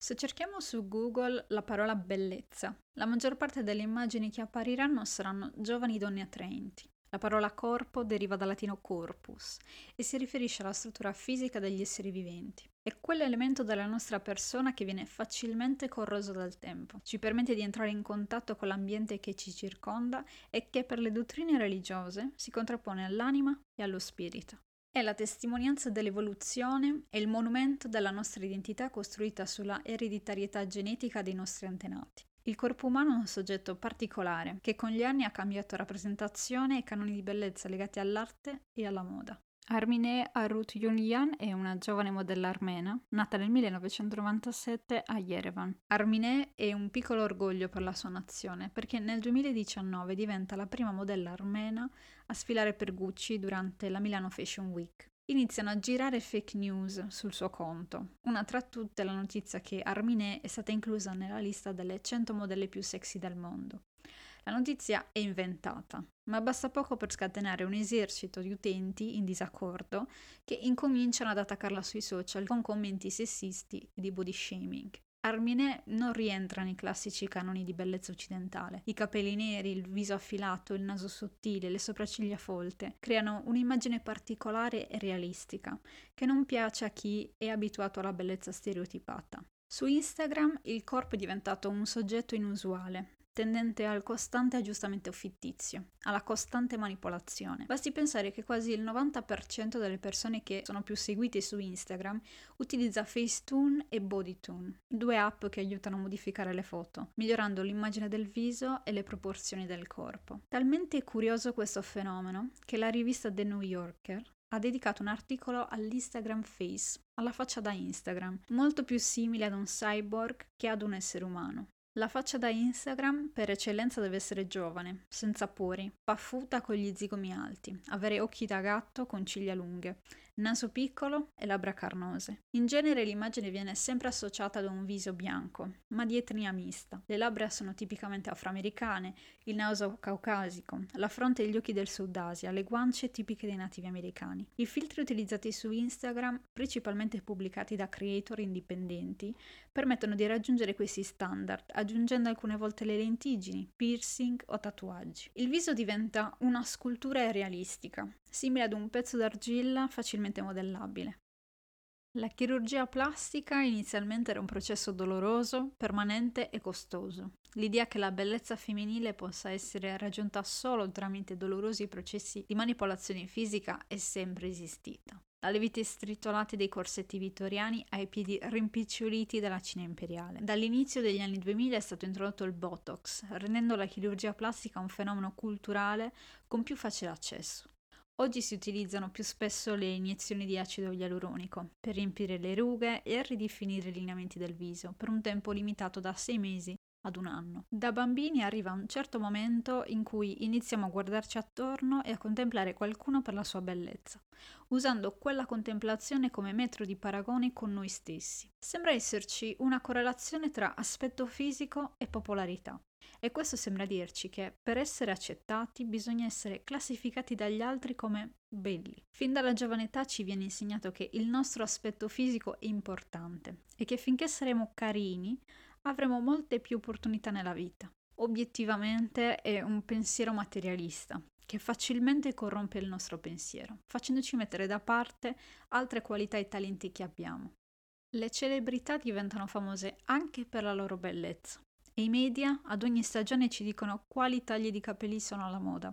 Se cerchiamo su Google la parola bellezza, la maggior parte delle immagini che appariranno saranno giovani donne attraenti. La parola corpo deriva dal latino corpus e si riferisce alla struttura fisica degli esseri viventi. È quell'elemento della nostra persona che viene facilmente corroso dal tempo, ci permette di entrare in contatto con l'ambiente che ci circonda e che per le dottrine religiose si contrappone all'anima e allo spirito. È la testimonianza dell'evoluzione e il monumento della nostra identità costruita sulla ereditarietà genetica dei nostri antenati. Il corpo umano è un soggetto particolare che con gli anni ha cambiato rappresentazione e canoni di bellezza legati all'arte e alla moda. Armine Arut Yunyan è una giovane modella armena, nata nel 1997 a Yerevan. Armine è un piccolo orgoglio per la sua nazione, perché nel 2019 diventa la prima modella armena a sfilare per Gucci durante la Milano Fashion Week. Iniziano a girare fake news sul suo conto. Una tra tutte la notizia che Armine è stata inclusa nella lista delle 100 modelle più sexy del mondo. La notizia è inventata, ma basta poco per scatenare un esercito di utenti in disaccordo che incominciano ad attaccarla sui social con commenti sessisti e di body shaming. Armine non rientra nei classici canoni di bellezza occidentale. I capelli neri, il viso affilato, il naso sottile, le sopracciglia folte creano un'immagine particolare e realistica che non piace a chi è abituato alla bellezza stereotipata. Su Instagram il corpo è diventato un soggetto inusuale, tendente al costante aggiustamento fittizio, alla costante manipolazione. Basti pensare che quasi il 90% delle persone che sono più seguite su Instagram utilizza Facetune e Bodytune, due app che aiutano a modificare le foto, migliorando l'immagine del viso e le proporzioni del corpo. Talmente curioso questo fenomeno che la rivista The New Yorker ha dedicato un articolo all'Instagram Face, alla faccia da Instagram, molto più simile ad un cyborg che ad un essere umano. La faccia da Instagram per eccellenza deve essere giovane, senza pori, paffuta con gli zigomi alti, avere occhi da gatto con ciglia lunghe, naso piccolo e labbra carnose. In genere l'immagine viene sempre associata ad un viso bianco, ma di etnia mista. Le labbra sono tipicamente afroamericane, il naso caucasico, la fronte e gli occhi del Sud Asia, le guance tipiche dei nativi americani. I filtri utilizzati su Instagram, principalmente pubblicati da creator indipendenti, permettono di raggiungere questi standard, aggiungendo alcune volte le lentiggini, piercing o tatuaggi. Il viso diventa una scultura realistica, simile ad un pezzo d'argilla facilmente modellabile. La chirurgia plastica inizialmente era un processo doloroso, permanente e costoso. L'idea che la bellezza femminile possa essere raggiunta solo tramite dolorosi processi di manipolazione fisica è sempre esistita. Dalle vite stritolate dei corsetti vittoriani ai piedi rimpiccioliti della Cina imperiale. Dall'inizio degli anni 2000 è stato introdotto il Botox, rendendo la chirurgia plastica un fenomeno culturale con più facile accesso. Oggi si utilizzano più spesso le iniezioni di acido ialuronico per riempire le rughe e ridefinire i lineamenti del viso per un tempo limitato da 6 mesi ad un anno. Da bambini arriva un certo momento in cui iniziamo a guardarci attorno e a contemplare qualcuno per la sua bellezza, usando quella contemplazione come metro di paragone con noi stessi. Sembra esserci una correlazione tra aspetto fisico e popolarità. E questo sembra dirci che per essere accettati bisogna essere classificati dagli altri come belli. Fin dalla giovane età ci viene insegnato che il nostro aspetto fisico è importante e che finché saremo carini avremo molte più opportunità nella vita. Obiettivamente è un pensiero materialista che facilmente corrompe il nostro pensiero, facendoci mettere da parte altre qualità e talenti che abbiamo. Le celebrità diventano famose anche per la loro bellezza e i media ad ogni stagione ci dicono quali tagli di capelli sono alla moda,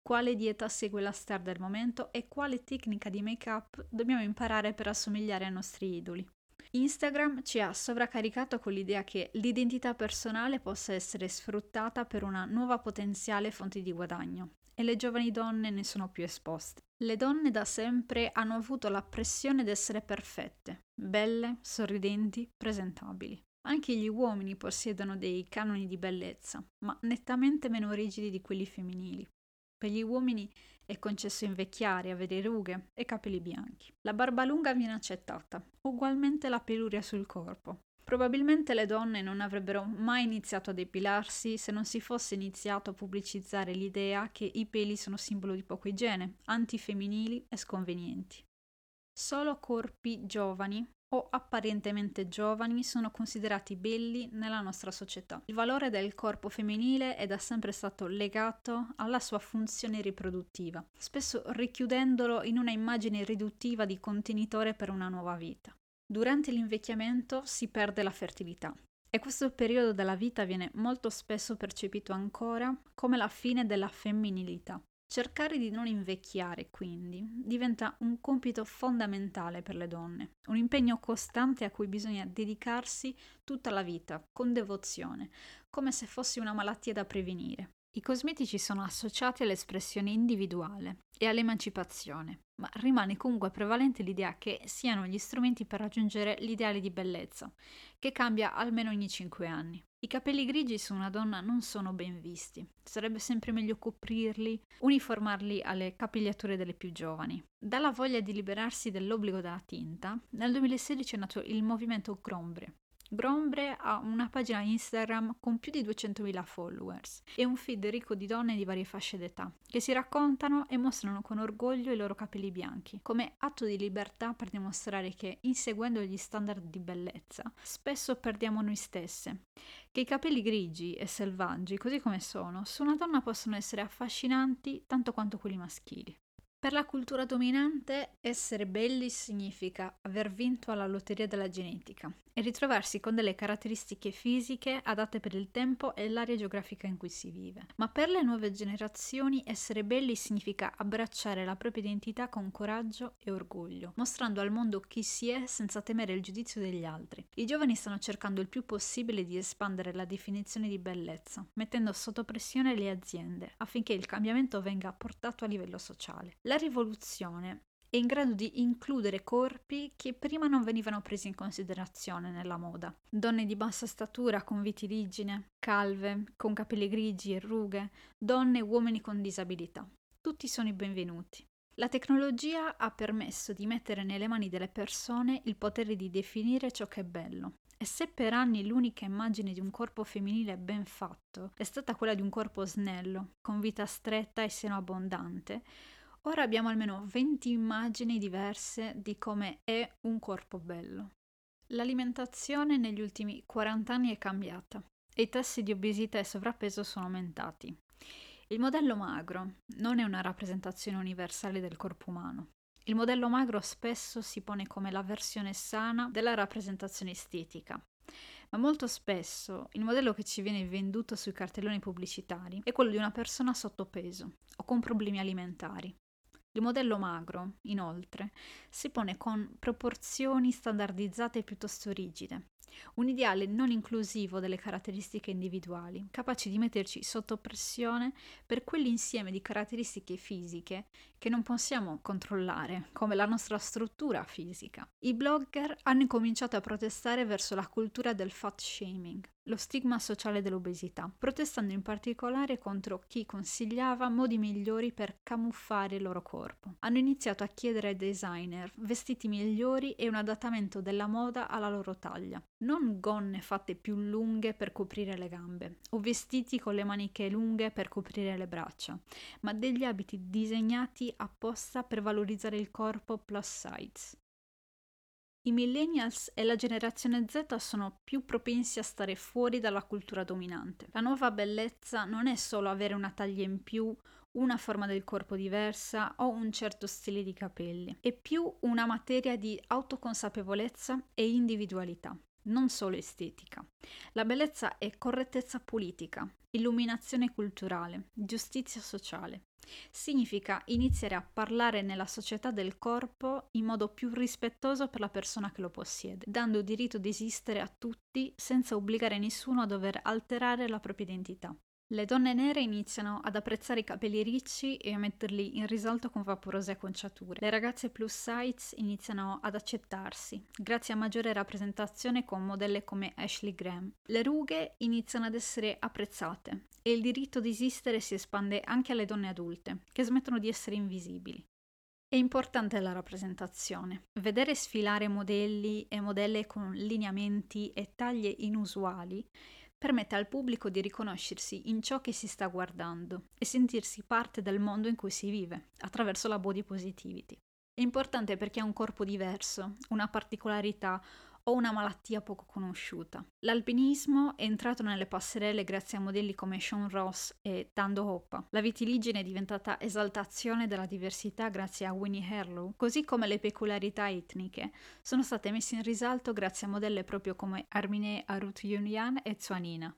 quale dieta segue la star del momento e quale tecnica di make-up dobbiamo imparare per assomigliare ai nostri idoli. Instagram ci ha sovraccaricato con l'idea che l'identità personale possa essere sfruttata per una nuova potenziale fonte di guadagno e le giovani donne ne sono più esposte. Le donne da sempre hanno avuto la pressione di essere perfette, belle, sorridenti, presentabili. Anche gli uomini possiedono dei canoni di bellezza, ma nettamente meno rigidi di quelli femminili. Per gli uomini è concesso invecchiare, avere rughe e capelli bianchi. La barba lunga viene accettata, ugualmente la peluria sul corpo. Probabilmente le donne non avrebbero mai iniziato a depilarsi se non si fosse iniziato a pubblicizzare l'idea che i peli sono simbolo di poco igiene, antifemminili e sconvenienti. Solo corpi giovani o apparentemente giovani sono considerati belli nella nostra società. Il valore del corpo femminile è da sempre stato legato alla sua funzione riproduttiva, spesso richiudendolo in una immagine riduttiva di contenitore per una nuova vita. Durante l'invecchiamento si perde la fertilità, e questo periodo della vita viene molto spesso percepito ancora come la fine della femminilità. Cercare di non invecchiare, quindi, diventa un compito fondamentale per le donne, un impegno costante a cui bisogna dedicarsi tutta la vita, con devozione, come se fosse una malattia da prevenire. I cosmetici sono associati all'espressione individuale e all'emancipazione, ma rimane comunque prevalente l'idea che siano gli strumenti per raggiungere l'ideale di bellezza, che cambia almeno ogni 5 anni. I capelli grigi su una donna non sono ben visti. Sarebbe sempre meglio coprirli, uniformarli alle capigliature delle più giovani. Dalla voglia di liberarsi dell'obbligo della tinta, nel 2016 è nato il movimento Grombre, Grombre ha una pagina Instagram con più di 200.000 followers e un feed ricco di donne di varie fasce d'età che si raccontano e mostrano con orgoglio i loro capelli bianchi, come atto di libertà per dimostrare che, inseguendo gli standard di bellezza, spesso perdiamo noi stesse, che i capelli grigi e selvaggi, così come sono, su una donna possono essere affascinanti tanto quanto quelli maschili. Per la cultura dominante, essere belli significa aver vinto alla lotteria della genetica e ritrovarsi con delle caratteristiche fisiche adatte per il tempo e l'area geografica in cui si vive. Ma per le nuove generazioni essere belli significa abbracciare la propria identità con coraggio e orgoglio, mostrando al mondo chi si è senza temere il giudizio degli altri. I giovani stanno cercando il più possibile di espandere la definizione di bellezza, mettendo sotto pressione le aziende affinché il cambiamento venga portato a livello sociale. La rivoluzione è in grado di includere corpi che prima non venivano presi in considerazione nella moda. Donne di bassa statura con vitiligine, calve, con capelli grigi e rughe, donne e uomini con disabilità. Tutti sono i benvenuti. La tecnologia ha permesso di mettere nelle mani delle persone il potere di definire ciò che è bello. E se per anni l'unica immagine di un corpo femminile ben fatto è stata quella di un corpo snello, con vita stretta e seno abbondante, Ora abbiamo almeno 20 immagini diverse di come è un corpo bello. L'alimentazione negli ultimi 40 anni è cambiata e i tassi di obesità e sovrappeso sono aumentati. Il modello magro non è una rappresentazione universale del corpo umano. Il modello magro spesso si pone come la versione sana della rappresentazione estetica, ma molto spesso il modello che ci viene venduto sui cartelloni pubblicitari è quello di una persona sottopeso o con problemi alimentari. Il modello magro, inoltre, si pone con proporzioni standardizzate piuttosto rigide, un ideale non inclusivo delle caratteristiche individuali, capaci di metterci sotto pressione per quell'insieme di caratteristiche fisiche che non possiamo controllare, come la nostra struttura fisica. I blogger hanno incominciato a protestare verso la cultura del fat shaming, lo stigma sociale dell'obesità, protestando in particolare contro chi consigliava modi migliori per camuffare il loro corpo. Hanno iniziato a chiedere ai designer vestiti migliori e un adattamento della moda alla loro taglia. Non gonne fatte più lunghe per coprire le gambe, o vestiti con le maniche lunghe per coprire le braccia, ma degli abiti disegnati apposta per valorizzare il corpo plus size. I millennials e la generazione Z sono più propensi a stare fuori dalla cultura dominante. La nuova bellezza non è solo avere una taglia in più, una forma del corpo diversa o un certo stile di capelli, è più una materia di autoconsapevolezza e individualità non solo estetica. La bellezza è correttezza politica, illuminazione culturale, giustizia sociale. Significa iniziare a parlare nella società del corpo in modo più rispettoso per la persona che lo possiede, dando diritto di esistere a tutti senza obbligare nessuno a dover alterare la propria identità. Le donne nere iniziano ad apprezzare i capelli ricci e a metterli in risalto con vaporose acconciature. Le ragazze plus size iniziano ad accettarsi, grazie a maggiore rappresentazione con modelle come Ashley Graham. Le rughe iniziano ad essere apprezzate e il diritto di esistere si espande anche alle donne adulte, che smettono di essere invisibili. È importante la rappresentazione. Vedere sfilare modelli e modelle con lineamenti e taglie inusuali permette al pubblico di riconoscersi in ciò che si sta guardando e sentirsi parte del mondo in cui si vive, attraverso la body positivity. È importante perché ha un corpo diverso, una particolarità o una malattia poco conosciuta. L'alpinismo è entrato nelle passerelle grazie a modelli come Sean Ross e Tando Hoppa. La vitiligine è diventata esaltazione della diversità grazie a Winnie Harlow, così come le peculiarità etniche sono state messe in risalto grazie a modelli proprio come Armine Arut Yunyan e Zwanina.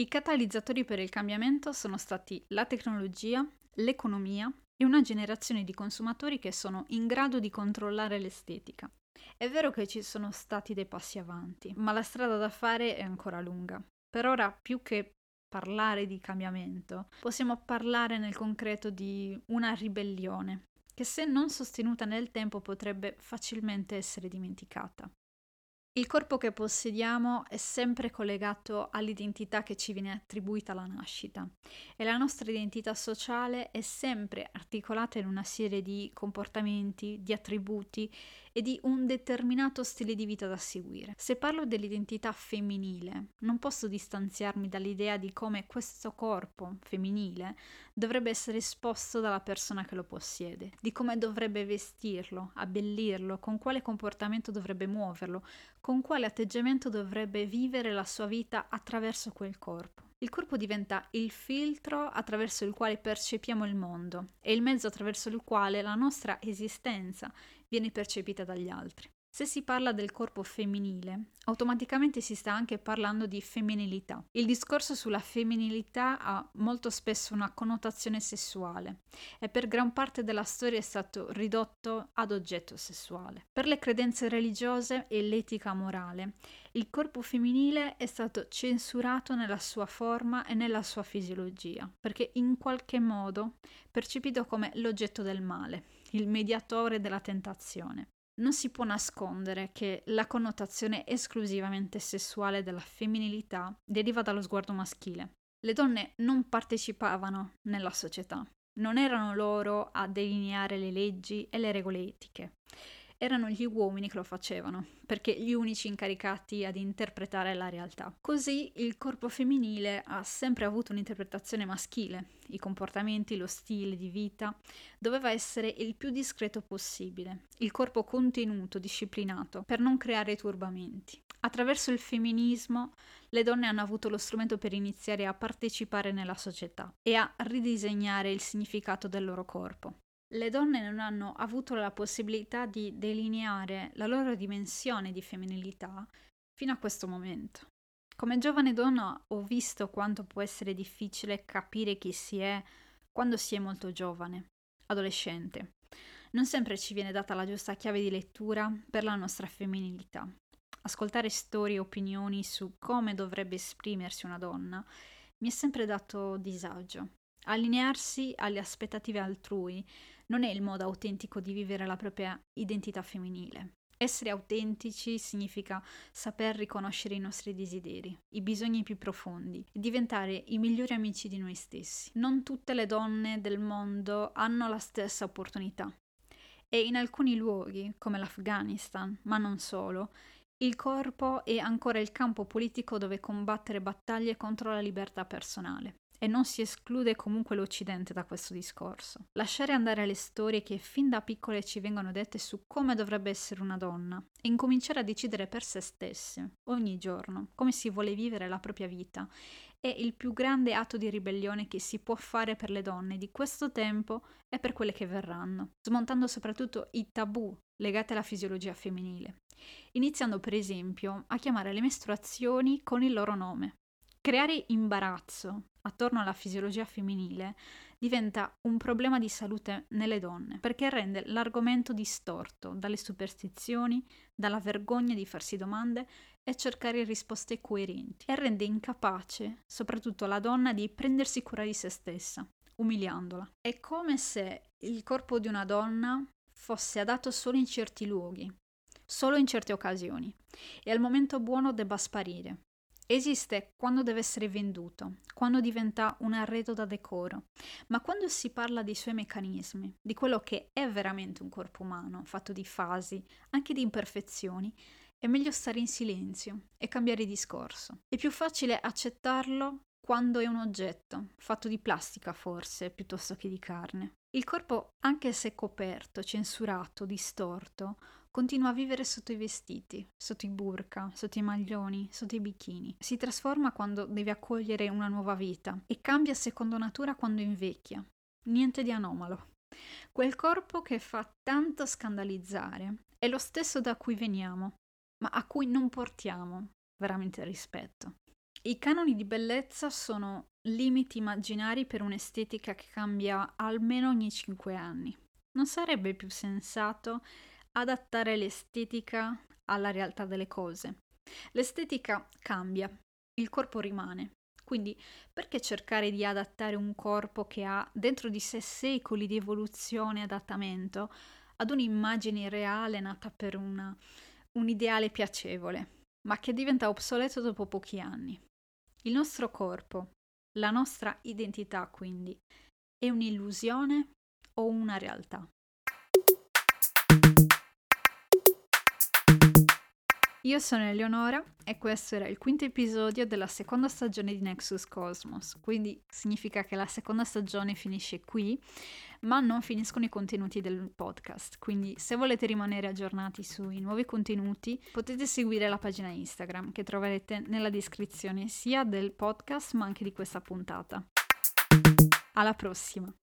I catalizzatori per il cambiamento sono stati la tecnologia, l'economia e una generazione di consumatori che sono in grado di controllare l'estetica. È vero che ci sono stati dei passi avanti, ma la strada da fare è ancora lunga. Per ora, più che parlare di cambiamento, possiamo parlare nel concreto di una ribellione, che se non sostenuta nel tempo potrebbe facilmente essere dimenticata. Il corpo che possediamo è sempre collegato all'identità che ci viene attribuita alla nascita e la nostra identità sociale è sempre articolata in una serie di comportamenti, di attributi e di un determinato stile di vita da seguire. Se parlo dell'identità femminile, non posso distanziarmi dall'idea di come questo corpo femminile dovrebbe essere esposto dalla persona che lo possiede, di come dovrebbe vestirlo, abbellirlo, con quale comportamento dovrebbe muoverlo, con quale atteggiamento dovrebbe vivere la sua vita attraverso quel corpo. Il corpo diventa il filtro attraverso il quale percepiamo il mondo e il mezzo attraverso il quale la nostra esistenza viene percepita dagli altri. Se si parla del corpo femminile, automaticamente si sta anche parlando di femminilità. Il discorso sulla femminilità ha molto spesso una connotazione sessuale e per gran parte della storia è stato ridotto ad oggetto sessuale. Per le credenze religiose e l'etica morale, il corpo femminile è stato censurato nella sua forma e nella sua fisiologia, perché in qualche modo percepito come l'oggetto del male, il mediatore della tentazione. Non si può nascondere che la connotazione esclusivamente sessuale della femminilità deriva dallo sguardo maschile. Le donne non partecipavano nella società, non erano loro a delineare le leggi e le regole etiche erano gli uomini che lo facevano, perché gli unici incaricati ad interpretare la realtà. Così il corpo femminile ha sempre avuto un'interpretazione maschile, i comportamenti, lo stile di vita doveva essere il più discreto possibile, il corpo contenuto, disciplinato, per non creare turbamenti. Attraverso il femminismo le donne hanno avuto lo strumento per iniziare a partecipare nella società e a ridisegnare il significato del loro corpo le donne non hanno avuto la possibilità di delineare la loro dimensione di femminilità fino a questo momento. Come giovane donna ho visto quanto può essere difficile capire chi si è quando si è molto giovane, adolescente. Non sempre ci viene data la giusta chiave di lettura per la nostra femminilità. Ascoltare storie e opinioni su come dovrebbe esprimersi una donna mi è sempre dato disagio. Allinearsi alle aspettative altrui non è il modo autentico di vivere la propria identità femminile. Essere autentici significa saper riconoscere i nostri desideri, i bisogni più profondi e diventare i migliori amici di noi stessi. Non tutte le donne del mondo hanno la stessa opportunità e in alcuni luoghi, come l'Afghanistan, ma non solo, il corpo è ancora il campo politico dove combattere battaglie contro la libertà personale e non si esclude comunque l'Occidente da questo discorso. Lasciare andare le storie che fin da piccole ci vengono dette su come dovrebbe essere una donna e incominciare a decidere per se stesse, ogni giorno, come si vuole vivere la propria vita è il più grande atto di ribellione che si può fare per le donne di questo tempo e per quelle che verranno, smontando soprattutto i tabù legati alla fisiologia femminile, iniziando per esempio a chiamare le mestruazioni con il loro nome. Creare imbarazzo attorno alla fisiologia femminile diventa un problema di salute nelle donne, perché rende l'argomento distorto dalle superstizioni, dalla vergogna di farsi domande e cercare risposte coerenti e rende incapace soprattutto la donna di prendersi cura di se stessa, umiliandola. È come se il corpo di una donna fosse adatto solo in certi luoghi, solo in certe occasioni, e al momento buono debba sparire, Esiste quando deve essere venduto, quando diventa un arredo da decoro, ma quando si parla dei suoi meccanismi, di quello che è veramente un corpo umano, fatto di fasi, anche di imperfezioni, è meglio stare in silenzio e cambiare discorso. È più facile accettarlo quando è un oggetto, fatto di plastica forse, piuttosto che di carne. Il corpo, anche se coperto, censurato, distorto, continua a vivere sotto i vestiti, sotto i burka, sotto i maglioni, sotto i bikini. Si trasforma quando deve accogliere una nuova vita e cambia secondo natura quando invecchia. Niente di anomalo. Quel corpo che fa tanto scandalizzare è lo stesso da cui veniamo, ma a cui non portiamo veramente rispetto. I canoni di bellezza sono limiti immaginari per un'estetica che cambia almeno ogni 5 anni. Non sarebbe più sensato adattare l'estetica alla realtà delle cose? L'estetica cambia, il corpo rimane. Quindi perché cercare di adattare un corpo che ha dentro di sé secoli di evoluzione e adattamento ad un'immagine reale nata per una, un ideale piacevole, ma che diventa obsoleto dopo pochi anni? Il nostro corpo, la nostra identità quindi, è un'illusione o una realtà? Io sono Eleonora e questo era il quinto episodio della seconda stagione di Nexus Cosmos, quindi significa che la seconda stagione finisce qui, ma non finiscono i contenuti del podcast, quindi se volete rimanere aggiornati sui nuovi contenuti potete seguire la pagina Instagram che troverete nella descrizione sia del podcast ma anche di questa puntata. Alla prossima!